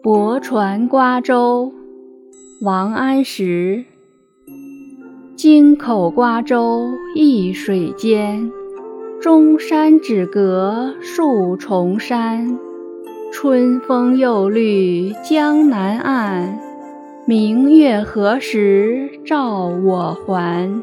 泊船瓜洲王安石。京口瓜洲一水间。钟山只隔数重山。春风又绿江南岸。明月何时照我还？